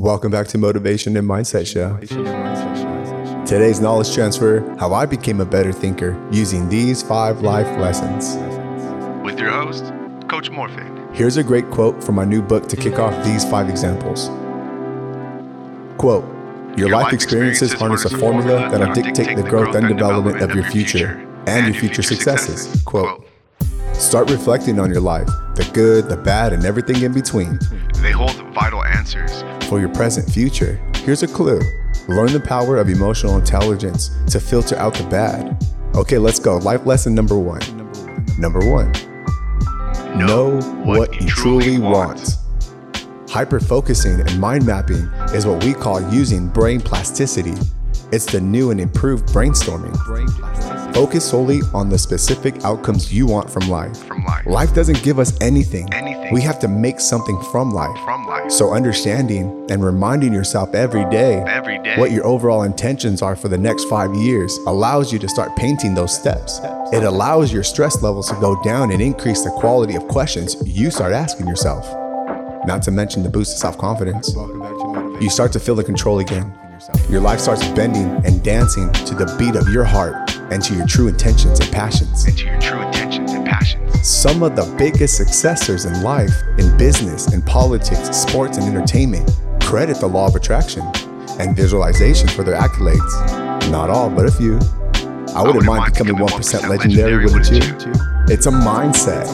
Welcome back to Motivation and Mindset Show. Today's knowledge transfer how I became a better thinker using these five life lessons. With your host, Coach Morfett. Here's a great quote from my new book to kick off these five examples. Quote Your, life experiences harness a formula that'll dictate the growth and development of your future and your future successes. Quote Start reflecting on your life, the good, the bad, and everything in between. They hold vital answers. For your present future, here's a clue learn the power of emotional intelligence to filter out the bad. Okay, let's go. Life lesson number one. Number one know what you truly want. Hyper focusing and mind mapping is what we call using brain plasticity. It's the new and improved brainstorming. Focus solely on the specific outcomes you want from life. From life. Life doesn't give us anything. Anything. We have to make something from life. From life. So understanding and reminding yourself every day Every day. what your overall intentions are for the next 5 years allows you to start painting those steps. It allows your stress levels to go down and increase the quality of questions you start asking yourself. Not to mention the boost of self-confidence. You start to feel the control again. Your life starts bending and dancing to the beat of your heart and to your true intentions and passions. And to your true intentions and passions. Some of the biggest successors in life, in business, in politics, sports, and entertainment credit the law of attraction and visualization for their accolades. Not all, but a few. I wouldn't mind becoming 1% legendary, wouldn't you? It's a mindset.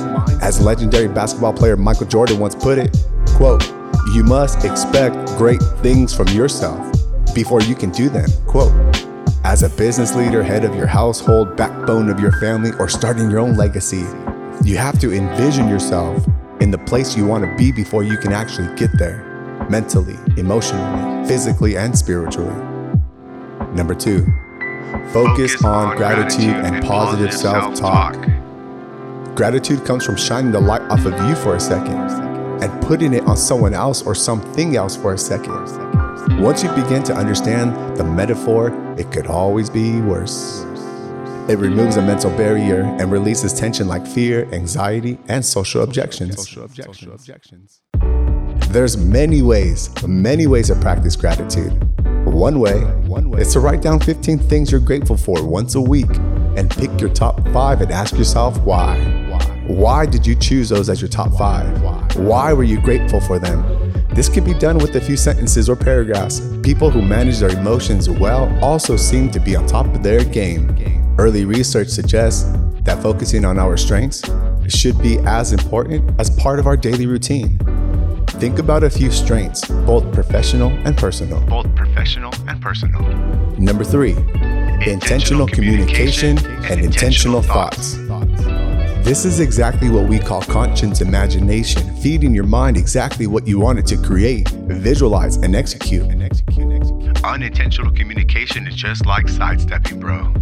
As legendary basketball player Michael Jordan once put it, quote, you must expect great things from yourself before you can do them, quote. As a business leader, head of your household, backbone of your family, or starting your own legacy, you have to envision yourself in the place you want to be before you can actually get there mentally, emotionally, physically, and spiritually. Number two, focus, on, gratitude, and positive self talk. Gratitude comes from shining the light off of you for a second and putting it on someone else or something else for a second. Once you begin to understand the metaphor, it could always be worse. It removes a mental barrier and releases tension like fear, anxiety, and social objections. There's many ways, many ways to practice gratitude. One way is to write down 15 things you're grateful for once a week and pick your top five and ask yourself why. Why did you choose those as your top five? Why were you grateful for them? This can be done with a few sentences or paragraphs. People who manage their emotions well also seem to be on top of their game. Early research suggests that focusing on our strengths should be as important as part of our daily routine. Think about a few strengths, both professional and personal. Both professional and personal. Number three, intentional communication and intentional thoughts. This is exactly what we call conscious imagination, feeding your mind exactly what you want it to create, visualize, and execute. Unintentional communication is just like sidestepping, bro.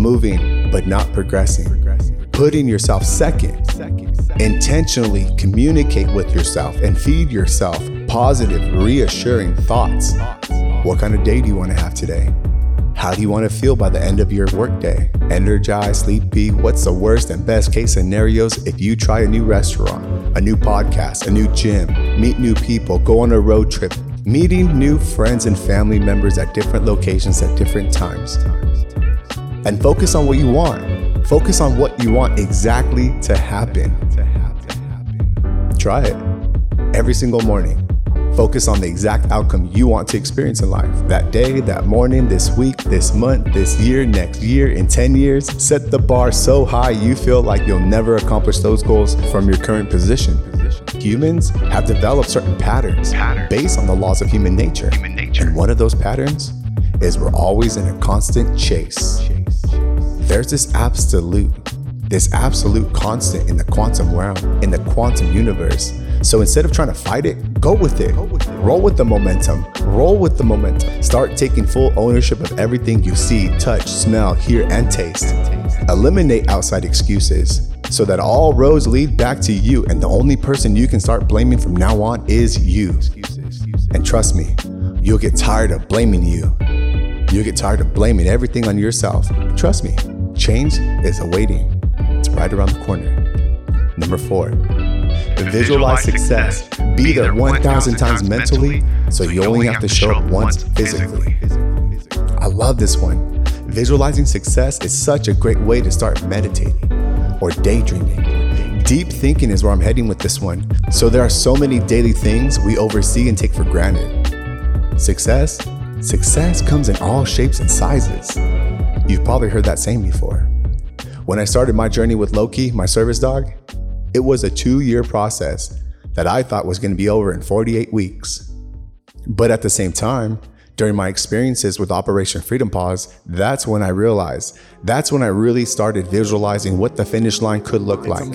Moving, but not progressing. Putting yourself second. Intentionally communicate with yourself and feed yourself positive, reassuring thoughts. What kind of day do you want to have today? How do you want to feel by the end of your workday? Energized, sleepy? What's the worst and best case scenarios if you try a new restaurant, a new podcast, a new gym, meet new people, go on a road trip, meeting new friends and family members at different locations at different times? And focus on what you want. Focus on what you want exactly to happen. Try it every single morning. Focus on the exact outcome you want to experience in life. That day, that morning, this week, this month, this year, next year, in 10 years. Set the bar so high you feel like you'll never accomplish those goals from your current position. Humans have developed certain patterns Patterns. based on the laws of human nature. Human nature. And one of those patterns is we're always in a constant chase. There's this absolute, this absolute constant in the quantum realm, in the quantum universe. So instead of trying to fight it, go with it. Roll with the momentum. Roll with the momentum. Start taking full ownership of everything you see, touch, smell, hear, and taste. Eliminate outside excuses so that all roads lead back to you, and the only person you can start blaming from now on is you. And trust me, you'll get tired of blaming you. You'll get tired of blaming everything on yourself. Trust me, change is awaiting. It's right around the corner. Number four, Visualize success. Be there 1,000 times mentally, so you only have to show up once physically. I love this one. Visualizing success is such a great way to start meditating or daydreaming. Deep thinking is where I'm heading with this one. So there are so many daily things we oversee and take for granted. Success? Success comes in all shapes and sizes. You've probably heard that saying before. When I started my journey with Loki, my service dog, it was a two year process that I thought was going to be over in 48 weeks. But at the same time, during my experiences with Operation Freedom Paws, that's when I realized, that's when I really started visualizing what the finish line could look like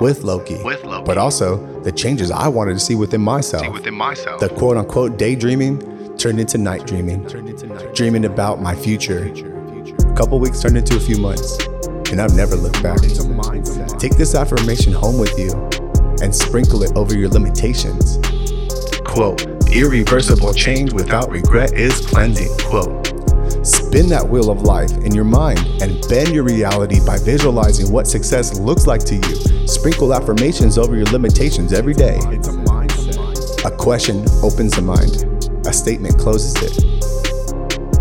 with Loki, With Loki. but also the changes I wanted to see within myself. See within myself. The quote unquote daydreaming turned into night dreaming, dreaming about my future. A couple weeks turned into a few months, and I've never looked back. Take this affirmation home with you and sprinkle it over your limitations. Quote, irreversible change without regret is cleansing. Quote, spin that wheel of life in your mind and bend your reality by visualizing what success looks like to you. Sprinkle affirmations over your limitations every day. A question opens the mind, a statement closes it.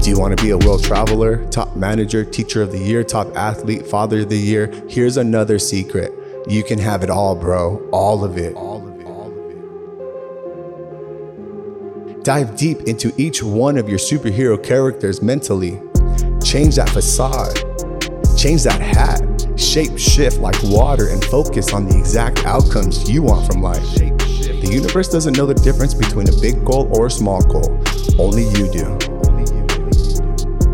Do you want to be a world traveler, top manager, teacher of the year, top athlete, father of the year? Here's another secret. You can have it all, bro. All of it. All of it. All of it. Dive deep into each one of your superhero characters mentally. Change that facade. Change that hat. Shape shift like water and focus on the exact outcomes you want from life. The universe doesn't know the difference between a big goal or a small goal. Only you do.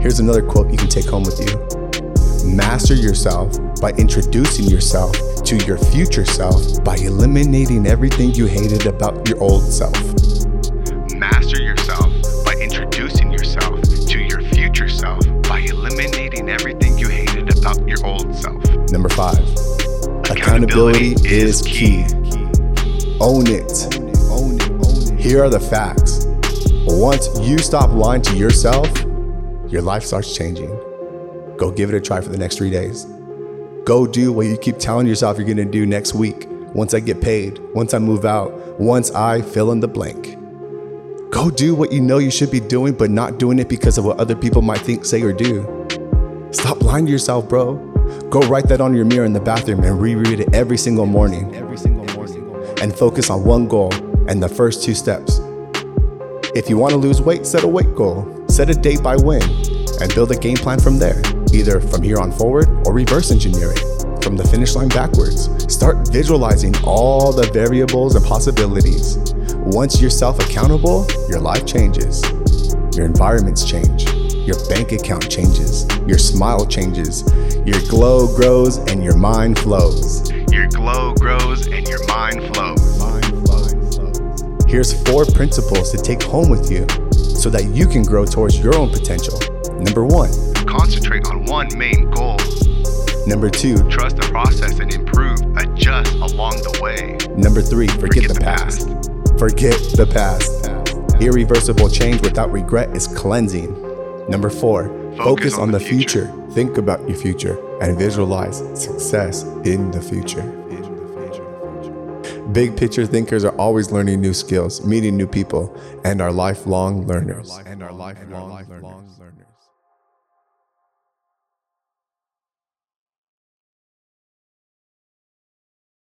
Here's another quote you can take home with you Master yourself by introducing yourself to your future self by eliminating everything you hated about your old self. Master yourself by introducing yourself to your future self by eliminating everything you hated about your old self. Number five, accountability is key. own it own it Own it. Here are the facts. Once you stop lying to yourself, your life starts changing. Go give it a try for the next three days. Go do what you keep telling yourself you're gonna do next week. Once I get paid, once I move out, once I fill in the blank. Go do what you know you should be doing, but not doing it because of what other people might think, say, or do. Stop lying to yourself, bro. Go write that on your mirror in the bathroom and reread it every single morning. Every single morning. And focus on one goal and the first two steps. If you want to lose weight, set a weight goal. Set a date by when and build a game plan from there, either from here on forward or reverse engineer it from the finish line backwards. Start visualizing all the variables and possibilities. Once you're self accountable, your life changes. Your environments change. Your bank account changes. Your smile changes. Your glow grows and your mind flows. Your glow grows and your mind flows. Here's four principles to take home with you so that you can grow towards your own potential. Number one. Concentrate on one main goal. Number two. Trust the process and improve, adjust along the way. Number three. Forget, the, past. Forget the past. Irreversible change without regret is cleansing. Number four. Focus, on, the future. Think about your future and visualize success in the future. Big picture thinkers are always learning new skills, meeting new people, and are lifelong learners. And are lifelong learners.